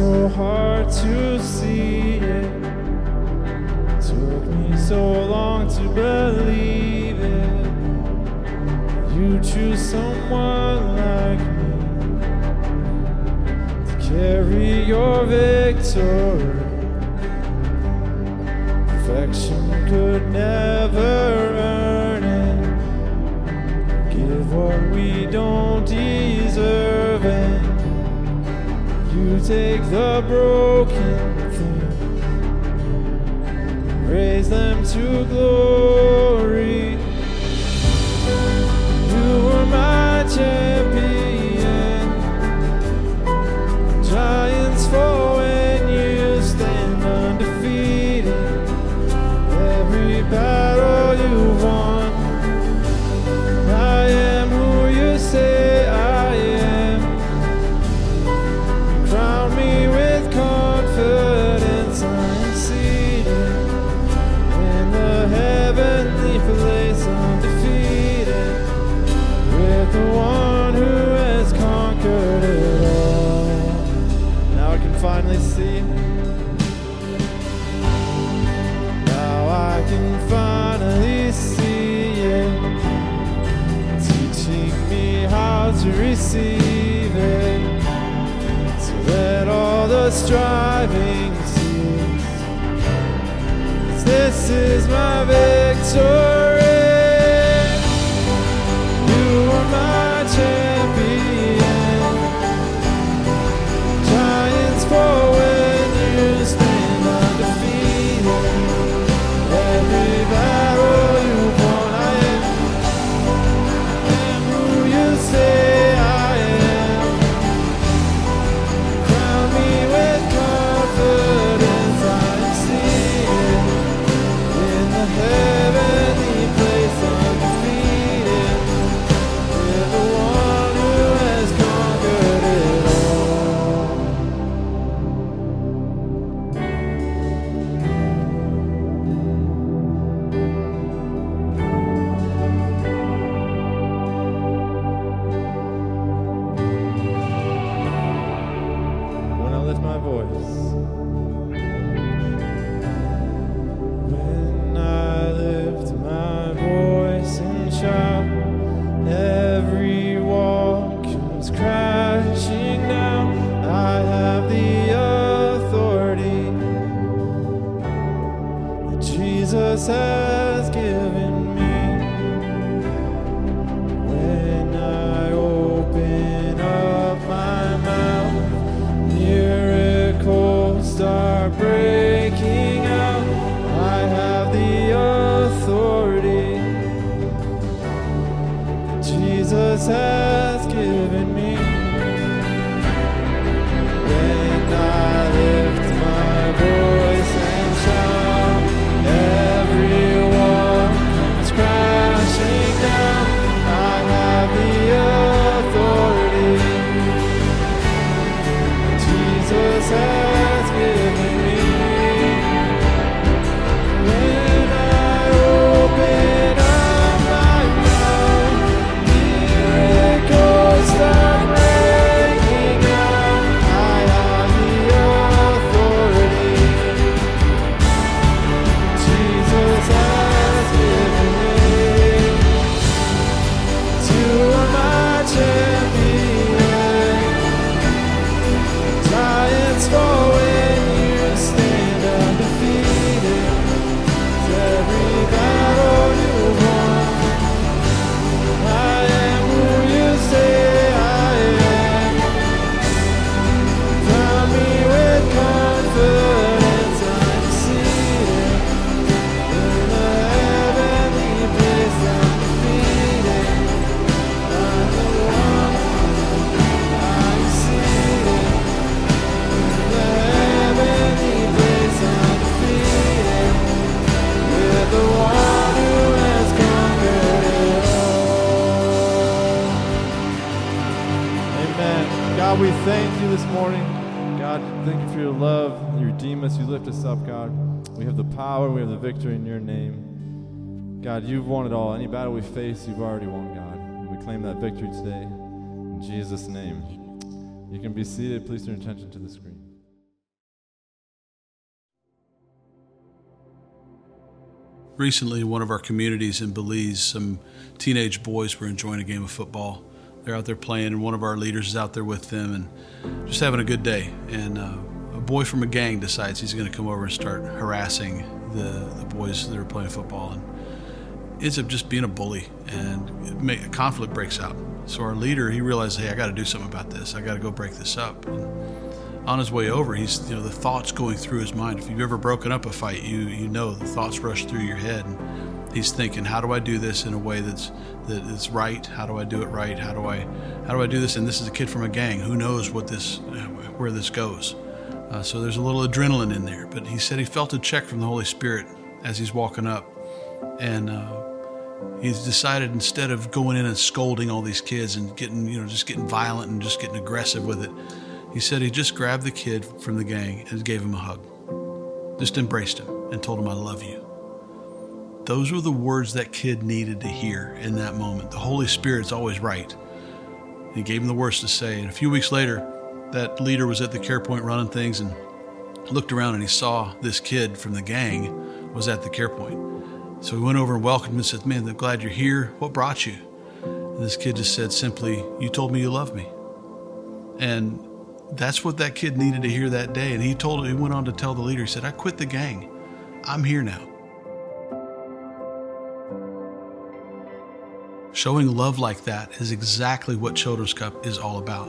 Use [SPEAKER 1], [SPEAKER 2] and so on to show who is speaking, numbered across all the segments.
[SPEAKER 1] so hard to see it. Took me so long to believe it. You choose someone like me to carry your victory. Perfection could never earn it. Give what we don't deserve take the broken things, raise them to glory. You are my champion. us. You lift us up, God. We have the power. We have the victory in your name. God, you've won it all. Any battle we face, you've already won, God. We claim that victory today. In Jesus' name. You can be seated. Please turn attention to the screen.
[SPEAKER 2] Recently, one of our communities in Belize, some teenage boys were enjoying a game of football. They're out there playing, and one of our leaders is out there with them and just having a good day. And uh, a boy from a gang decides he's going to come over and start harassing the, the boys that are playing football. And ends up just being a bully, and a conflict breaks out. So our leader, he realizes, hey, I got to do something about this. I got to go break this up. And on his way over, he's you know the thoughts going through his mind. If you've ever broken up a fight, you you know the thoughts rush through your head. And he's thinking, how do I do this in a way that's that is right? How do I do it right? How do I how do I do this? And this is a kid from a gang. Who knows what this where this goes? Uh, so there's a little adrenaline in there. But he said he felt a check from the Holy Spirit as he's walking up, and. Uh, he's decided instead of going in and scolding all these kids and getting you know just getting violent and just getting aggressive with it he said he just grabbed the kid from the gang and gave him a hug. Just embraced him and told him, I love you. Those were the words that kid needed to hear in that moment. The Holy Spirit's always right. He gave him the words to say. And a few weeks later, that leader was at the care point running things and looked around and he saw this kid from the gang was at the care point. So he went over and welcomed him and said, Man, I'm glad you're here. What brought you? And this kid just said simply, You told me you love me. And that's what that kid needed to hear that day. And he told he went on to tell the leader, he said, I quit the gang. I'm here now. Showing love like that is exactly what Children's Cup is all about.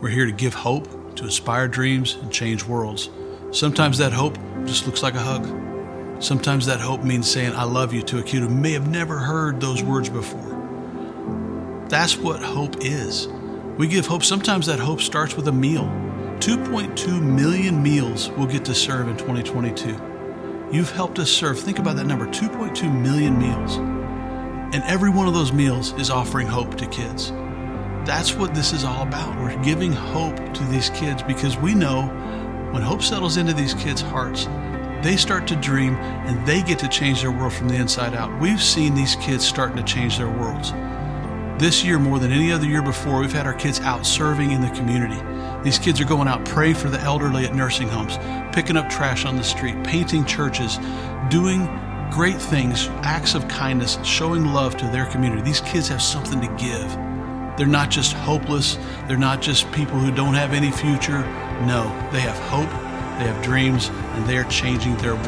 [SPEAKER 2] We're here to give hope, to inspire dreams, and change worlds. Sometimes that hope just looks like a hug. Sometimes that hope means saying, I love you to a kid who may have never heard those words before. That's what hope is. We give hope. Sometimes that hope starts with a meal. 2.2 million meals we'll get to serve in 2022. You've helped us serve, think about that number 2.2 million meals. And every one of those meals is offering hope to kids. That's what this is all about. We're giving hope to these kids because we know when hope settles into these kids' hearts, they start to dream and they get to change their world from the inside out. We've seen these kids starting to change their worlds. This year, more than any other year before, we've had our kids out serving in the community. These kids are going out praying for the elderly at nursing homes, picking up trash on the street, painting churches, doing great things, acts of kindness, showing love to their community. These kids have something to give. They're not just hopeless, they're not just people who don't have any future. No, they have hope, they have dreams, and they are changing their world.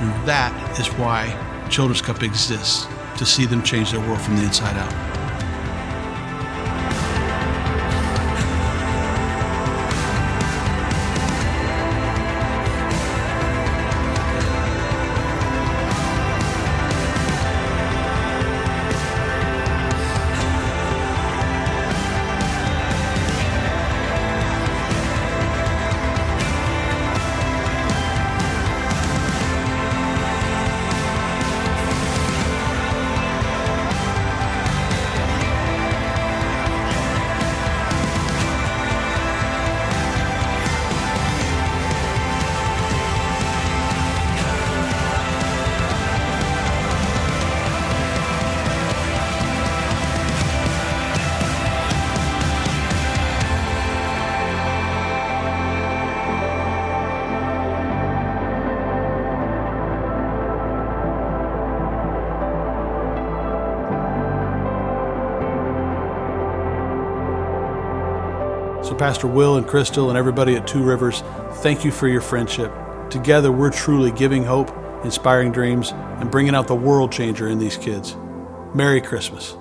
[SPEAKER 2] And that is why Children's Cup exists to see them change their world from the inside out. Pastor Will and Crystal and everybody at Two Rivers, thank you for your friendship. Together, we're truly giving hope, inspiring dreams, and bringing out the world changer in these kids. Merry Christmas.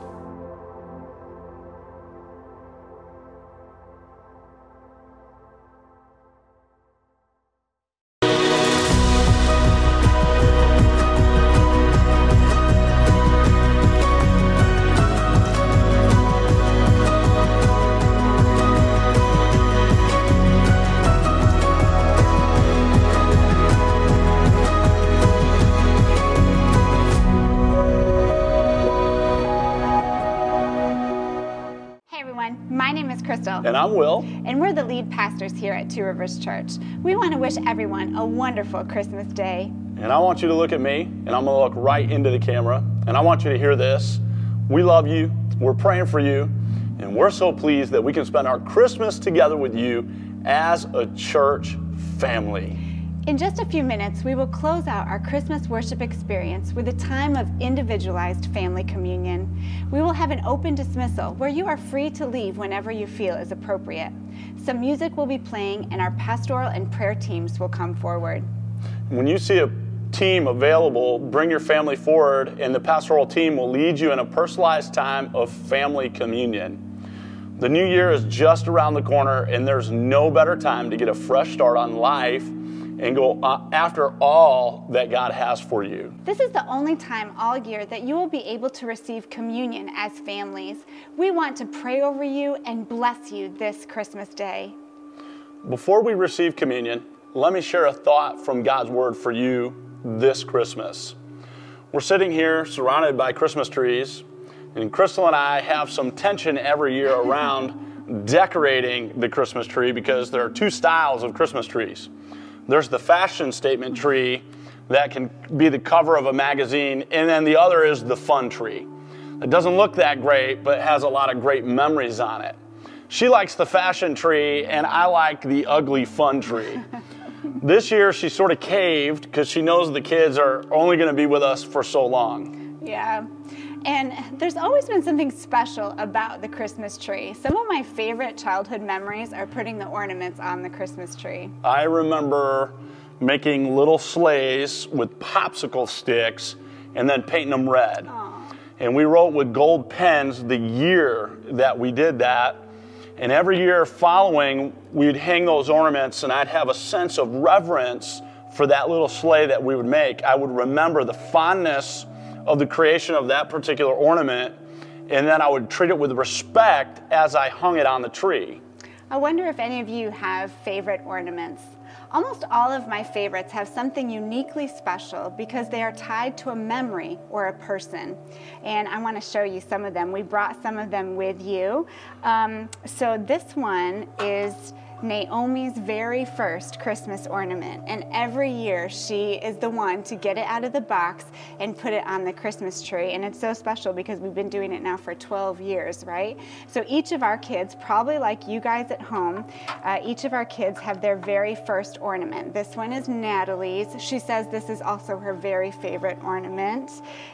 [SPEAKER 3] I'm Will.
[SPEAKER 4] And we're the lead pastors here at Two Rivers Church. We want to wish everyone a wonderful Christmas day.
[SPEAKER 3] And I want you to look at me, and I'm going to look right into the camera, and I want you to hear this. We love you, we're praying for you, and we're so pleased that we can spend our Christmas together with you as a church family.
[SPEAKER 4] In just a few minutes, we will close out our Christmas worship experience with a time of individualized family communion. We will have an open dismissal where you are free to leave whenever you feel is appropriate. Some music will be playing, and our pastoral and prayer teams will come forward.
[SPEAKER 3] When you see a team available, bring your family forward, and the pastoral team will lead you in a personalized time of family communion. The new year is just around the corner, and there's no better time to get a fresh start on life and go uh, after all that God has for you.
[SPEAKER 4] This is the only time all year that you will be able to receive communion as families. We want to pray over you and bless you this Christmas day.
[SPEAKER 3] Before we receive communion, let me share a thought from God's Word for you this Christmas. We're sitting here surrounded by Christmas trees, and Crystal and I have some tension every year around decorating the Christmas tree because there are two styles of Christmas trees. There's the fashion statement tree that can be the cover of a magazine, and then the other is the fun tree. It doesn't look that great, but has a lot of great memories on it. She likes the fashion tree, and I like the ugly fun tree. this year, she sort of caved because she knows the kids are only going to be with us for so long.
[SPEAKER 4] Yeah. And there's always been something special about the Christmas tree. Some of my favorite childhood memories are putting the ornaments on the Christmas tree.
[SPEAKER 3] I remember making little sleighs with popsicle sticks and then painting them red.
[SPEAKER 4] Aww.
[SPEAKER 3] And we wrote with gold pens the year that we did that. And every year following, we'd hang those ornaments, and I'd have a sense of reverence for that little sleigh that we would make. I would remember the fondness of the creation of that particular ornament, and then I would treat it with respect as I hung it on the tree.
[SPEAKER 4] I wonder if any of you have favorite ornaments. Almost all of my favorites have something uniquely special because they are tied to a memory or a person. And I want to show you some of them. We brought some of them with you. Um, so this one is Naomi's very first Christmas ornament. And every year she is the one to get it out of the box and put it on the Christmas tree. And it's so special because we've been doing it now for 12 years, right? So each of our kids, probably like you guys at home, uh, each of our kids have their very first ornament. This one is Natalie's. She says this is also her very favorite ornament.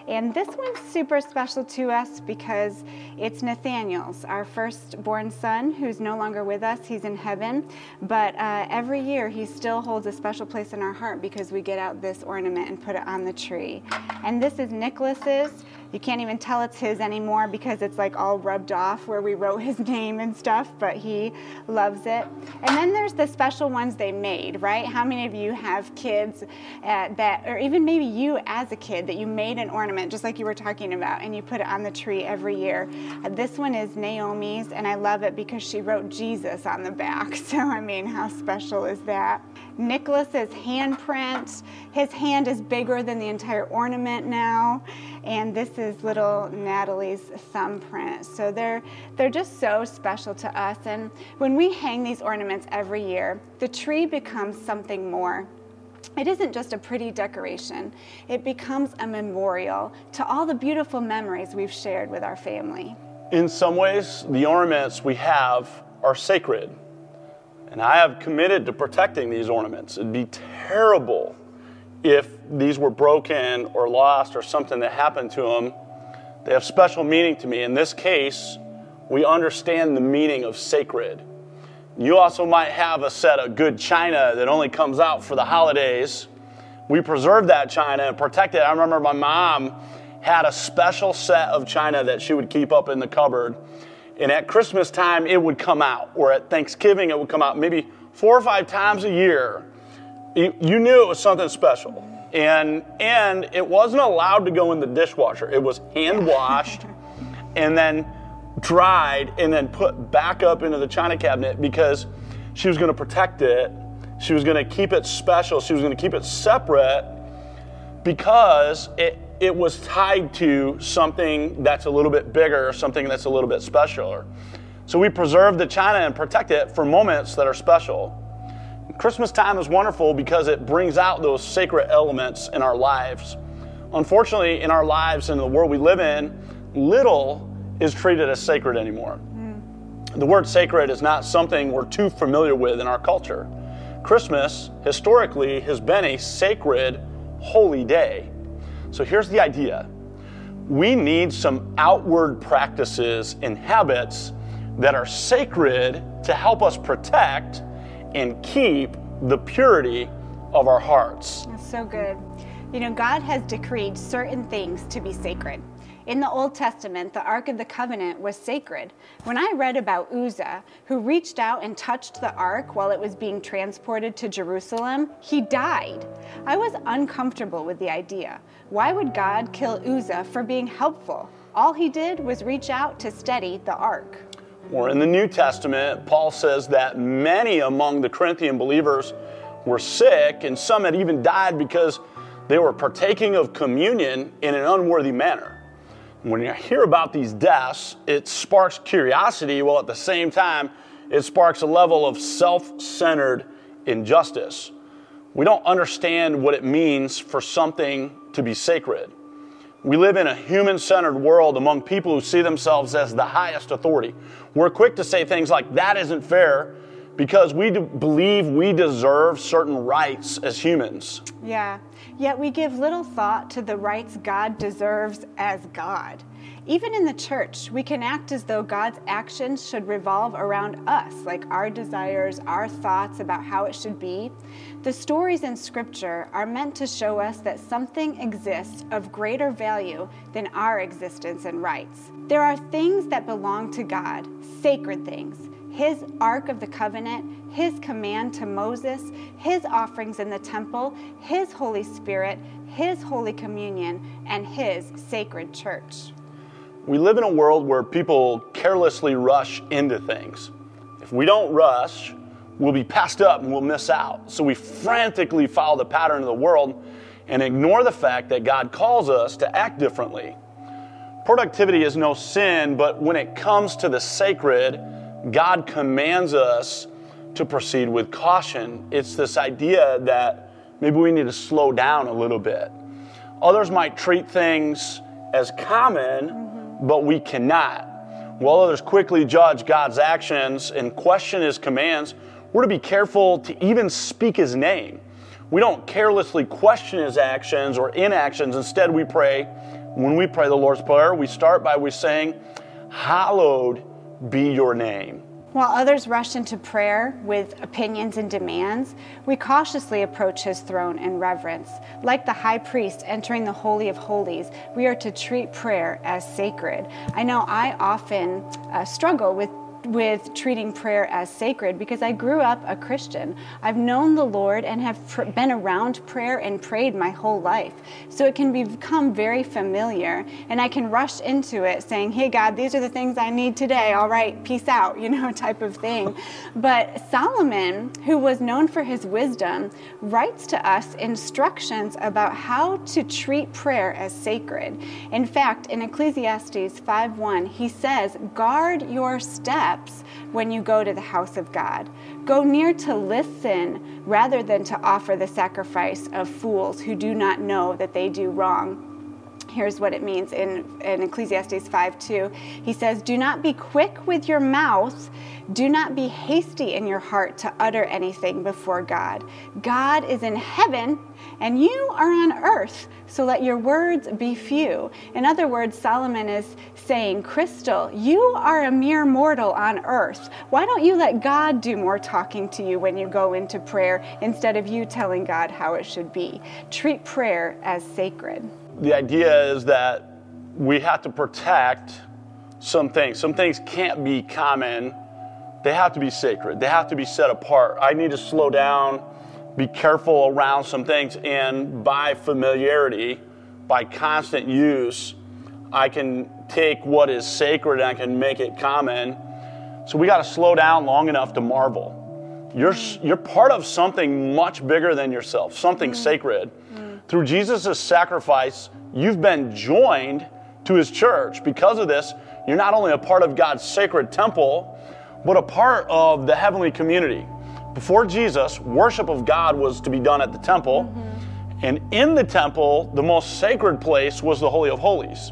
[SPEAKER 4] And this one's super special to us because it's Nathaniel's, our firstborn son, who's no longer with us. He's in heaven. But uh, every year he still holds a special place in our heart because we get out this ornament and put it on the tree. And this is Nicholas's. You can't even tell it's his anymore because it's like all rubbed off where we wrote his name and stuff, but he loves it. And then there's the special ones they made, right? How many of you have kids uh, that, or even maybe you as a kid, that you made an ornament just like you were talking about and you put it on the tree every year? Uh, this one is Naomi's, and I love it because she wrote Jesus on the back. So, I mean, how special is that? Nicholas's handprint. His hand is bigger than the entire ornament now. And this is little Natalie's thumbprint. So they're they're just so special to us. And when we hang these ornaments every year, the tree becomes something more. It isn't just a pretty decoration, it becomes a memorial to all the beautiful memories we've shared with our family.
[SPEAKER 3] In some ways, the ornaments we have are sacred. And I have committed to protecting these ornaments. It'd be terrible if these were broken or lost or something that happened to them. They have special meaning to me. In this case, we understand the meaning of sacred. You also might have a set of good china that only comes out for the holidays. We preserve that china and protect it. I remember my mom had a special set of china that she would keep up in the cupboard and at Christmas time, it would come out, or at Thanksgiving, it would come out maybe four or five times a year. You, knew it was something special. And, and it wasn't allowed to go in the dishwasher. It was hand washed and then dried and then put back up into the china cabinet because she was going to protect it. She was going to keep it special. She was going to keep it separate because it, it was tied to something that's a little bit bigger, something that's a little bit specialer. So we preserve the china and protect it for moments that are special. Christmas time is wonderful because it brings out those sacred elements in our lives. Unfortunately, in our lives and the world we live in, little is treated as sacred anymore. Mm. The word sacred is not something we're too familiar with in our culture. Christmas, historically, has been a sacred, holy day. So here's the idea we need some outward practices and habits that are sacred to help us protect and keep the purity of our hearts.
[SPEAKER 4] That's so good. You know, God has decreed certain things to be sacred. In the Old Testament, the Ark of the Covenant was sacred. When I read about Uzzah, who reached out and touched the Ark while it was being transported to Jerusalem, he died. I was uncomfortable with the idea. Why would God kill Uzzah for being helpful? All he did was reach out to steady the Ark.
[SPEAKER 3] Or in the New Testament, Paul says that many among the Corinthian believers were sick, and some had even died because they were partaking of communion in an unworthy manner. When you hear about these deaths, it sparks curiosity, while at the same time, it sparks a level of self centered injustice. We don't understand what it means for something to be sacred. We live in a human centered world among people who see themselves as the highest authority. We're quick to say things like, that isn't fair, because we believe we deserve certain rights as humans.
[SPEAKER 4] Yeah. Yet we give little thought to the rights God deserves as God. Even in the church, we can act as though God's actions should revolve around us, like our desires, our thoughts about how it should be. The stories in Scripture are meant to show us that something exists of greater value than our existence and rights. There are things that belong to God, sacred things his Ark of the Covenant, His command to Moses, His offerings in the temple, His Holy Spirit, His Holy Communion, and His sacred church.
[SPEAKER 3] We live in a world where people carelessly rush into things. If we don't rush, we'll be passed up and we'll miss out. So we frantically follow the pattern of the world and ignore the fact that God calls us to act differently. Productivity is no sin, but when it comes to the sacred, God commands us to proceed with caution. It's this idea that maybe we need to slow down a little bit. Others might treat things as common. But we cannot. While others quickly judge God's actions and question his commands, we're to be careful to even speak his name. We don't carelessly question his actions or inactions. Instead, we pray. When we pray the Lord's Prayer, we start by we saying, Hallowed be your name.
[SPEAKER 4] While others rush into prayer with opinions and demands, we cautiously approach his throne in reverence. Like the high priest entering the Holy of Holies, we are to treat prayer as sacred. I know I often uh, struggle with with treating prayer as sacred because I grew up a Christian. I've known the Lord and have pr- been around prayer and prayed my whole life. So it can become very familiar and I can rush into it saying, "Hey God, these are the things I need today. All right, peace out," you know, type of thing. But Solomon, who was known for his wisdom, writes to us instructions about how to treat prayer as sacred. In fact, in Ecclesiastes 5:1, he says, "Guard your steps steps when you go to the house of God. Go near to listen rather than to offer the sacrifice of fools who do not know that they do wrong. Here's what it means in, in Ecclesiastes 5 2. He says, Do not be quick with your mouth, do not be hasty in your heart to utter anything before God. God is in heaven and you are on earth, so let your words be few. In other words, Solomon is saying, Crystal, you are a mere mortal on earth. Why don't you let God do more talking to you when you go into prayer instead of you telling God how it should be? Treat prayer as sacred.
[SPEAKER 3] The idea is that we have to protect some things. Some things can't be common they have to be sacred. They have to be set apart. I need to slow down, be careful around some things, and by familiarity, by constant use, I can take what is sacred and I can make it common. So we got to slow down long enough to marvel. You're, you're part of something much bigger than yourself, something mm. sacred. Mm. Through Jesus' sacrifice, you've been joined to his church. Because of this, you're not only a part of God's sacred temple, but a part of the heavenly community. Before Jesus, worship of God was to be done at the temple. Mm-hmm. And in the temple, the most sacred place was the Holy of Holies.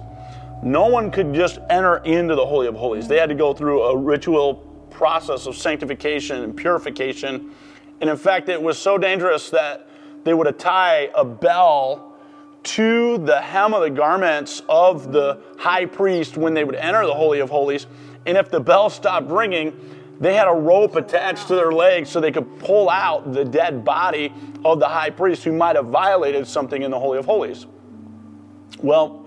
[SPEAKER 3] No one could just enter into the Holy of Holies. They had to go through a ritual process of sanctification and purification. And in fact, it was so dangerous that they would tie a bell to the hem of the garments of the high priest when they would enter the Holy of Holies. And if the bell stopped ringing, they had a rope attached to their legs so they could pull out the dead body of the high priest who might have violated something in the Holy of Holies. Well,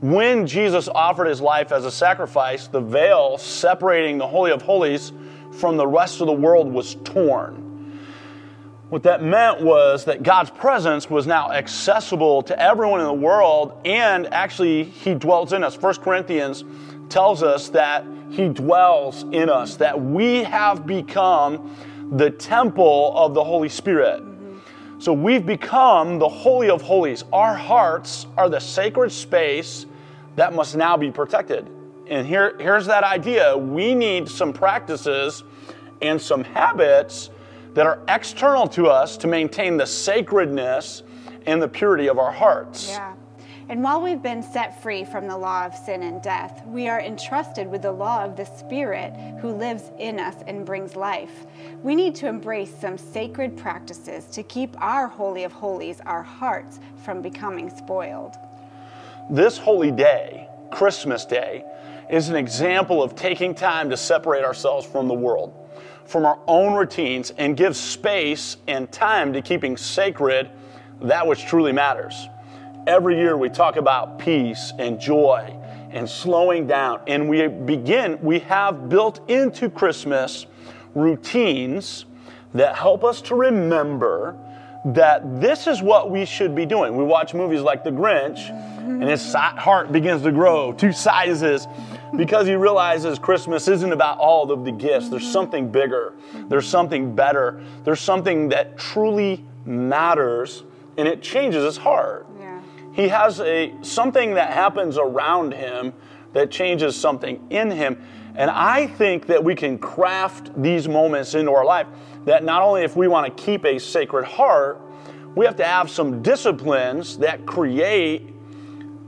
[SPEAKER 3] when Jesus offered his life as a sacrifice, the veil separating the Holy of Holies from the rest of the world was torn. What that meant was that God's presence was now accessible to everyone in the world, and actually, He dwells in us. 1 Corinthians tells us that He dwells in us, that we have become the temple of the Holy Spirit. So we've become the Holy of Holies. Our hearts are the sacred space that must now be protected. And here, here's that idea we need some practices and some habits that are external to us to maintain the sacredness and the purity of our hearts.
[SPEAKER 4] Yeah. And while we've been set free from the law of sin and death, we are entrusted with the law of the Spirit who lives in us and brings life. We need to embrace some sacred practices to keep our Holy of Holies, our hearts, from becoming spoiled.
[SPEAKER 3] This holy day, Christmas Day, is an example of taking time to separate ourselves from the world from our own routines and give space and time to keeping sacred that which truly matters. Every year we talk about peace and joy and slowing down, and we begin, we have built into Christmas routines that help us to remember that this is what we should be doing. We watch movies like The Grinch, and his heart begins to grow two sizes because he realizes Christmas isn't about all of the gifts. There's something bigger, there's something better, there's something that truly matters, and it changes his heart. He has a something that happens around him that changes something in him. And I think that we can craft these moments into our life that not only if we want to keep a sacred heart, we have to have some disciplines that create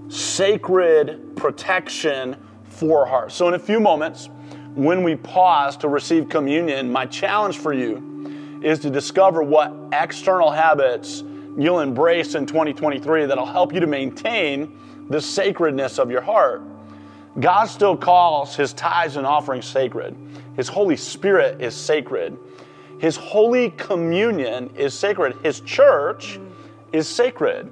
[SPEAKER 3] sacred protection for our hearts. So, in a few moments, when we pause to receive communion, my challenge for you is to discover what external habits you'll embrace in 2023 that'll help you to maintain the sacredness of your heart. God still calls his tithes and offerings sacred. His Holy Spirit is sacred. His Holy Communion is sacred. His church is sacred.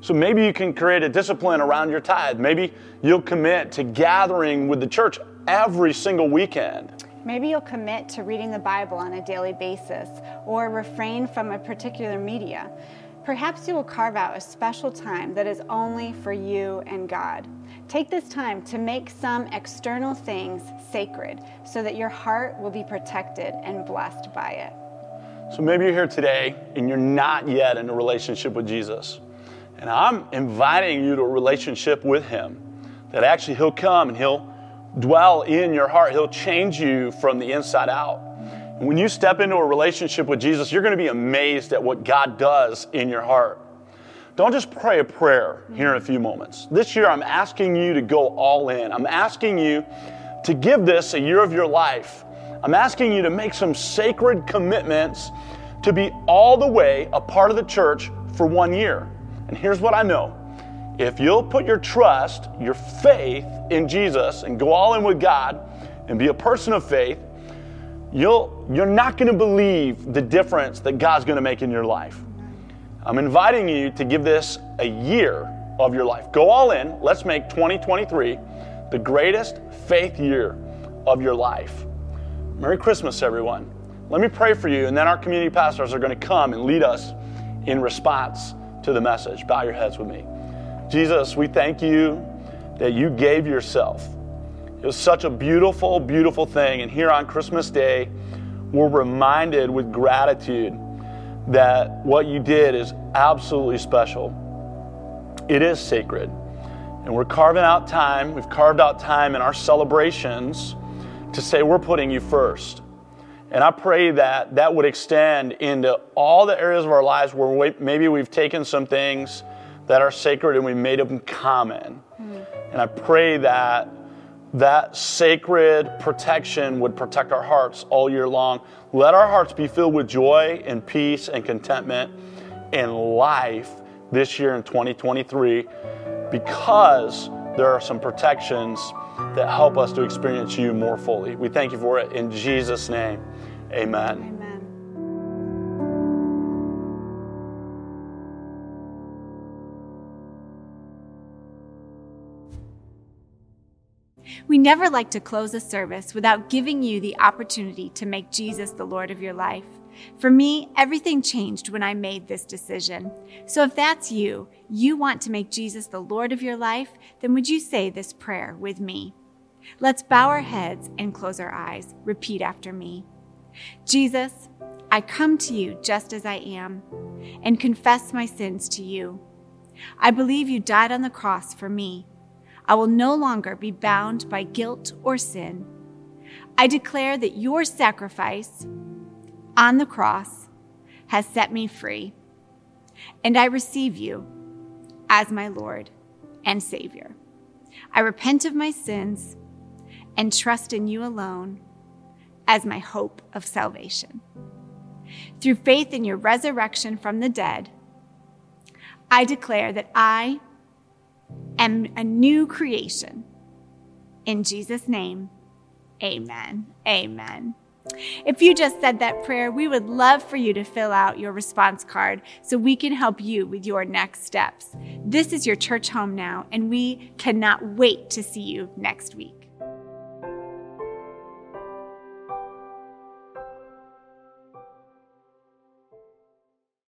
[SPEAKER 3] So maybe you can create a discipline around your tithe. Maybe you'll commit to gathering with the church every single weekend.
[SPEAKER 4] Maybe you'll commit to reading the Bible on a daily basis or refrain from a particular media. Perhaps you will carve out a special time that is only for you and God. Take this time to make some external things sacred so that your heart will be protected and blessed by it.
[SPEAKER 3] So maybe you're here today and you're not yet in a relationship with Jesus. And I'm inviting you to a relationship with Him. That actually He'll come and He'll dwell in your heart. He'll change you from the inside out. When you step into a relationship with Jesus, you're going to be amazed at what God does in your heart. Don't just pray a prayer here in a few moments. This year, I'm asking you to go all in. I'm asking you to give this a year of your life. I'm asking you to make some sacred commitments to be all the way a part of the church for one year. And here's what I know if you'll put your trust, your faith in Jesus and go all in with God and be a person of faith, you'll, you're not going to believe the difference that God's going to make in your life. I'm inviting you to give this a year of your life. Go all in. Let's make 2023 the greatest faith year of your life. Merry Christmas, everyone. Let me pray for you, and then our community pastors are going to come and lead us in response to the message. Bow your heads with me. Jesus, we thank you that you gave yourself. It was such a beautiful, beautiful thing. And here on Christmas Day, we're reminded with gratitude that what you did is absolutely special. It is sacred. And we're carving out time, we've carved out time in our celebrations to say we're putting you first. And I pray that that would extend into all the areas of our lives where we, maybe we've taken some things that are sacred and we made them common. Mm. And I pray that that sacred protection would protect our hearts all year long. Let our hearts be filled with joy and peace and contentment in life this year in 2023 because there are some protections that help us to experience you more fully. We thank you for it in Jesus' name. Amen.
[SPEAKER 5] Amen.
[SPEAKER 4] We never like to close a service without giving you the opportunity to make Jesus the Lord of your life. For me, everything changed when I made this decision. So if that's you, you want to make Jesus the Lord of your life, then would you say this prayer with me? Let's bow our heads and close our eyes. Repeat after me. Jesus, I come to you just as I am and confess my sins to you. I believe you died on the cross for me. I will no longer be bound by guilt or sin. I declare that your sacrifice on the cross has set me free, and I receive you as my Lord and Savior. I repent of my sins and trust in you alone as my hope of salvation. Through faith in your resurrection from the dead, I declare that I am a new creation. In Jesus' name, amen. Amen. If you just said that prayer, we would love for you to fill out your response card so we can help you with your next steps. This is your church home now, and we cannot wait to see you next week.